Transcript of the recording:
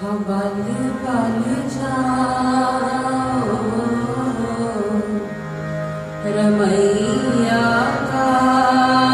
हाँ बल बल जाओ। रमैया कारने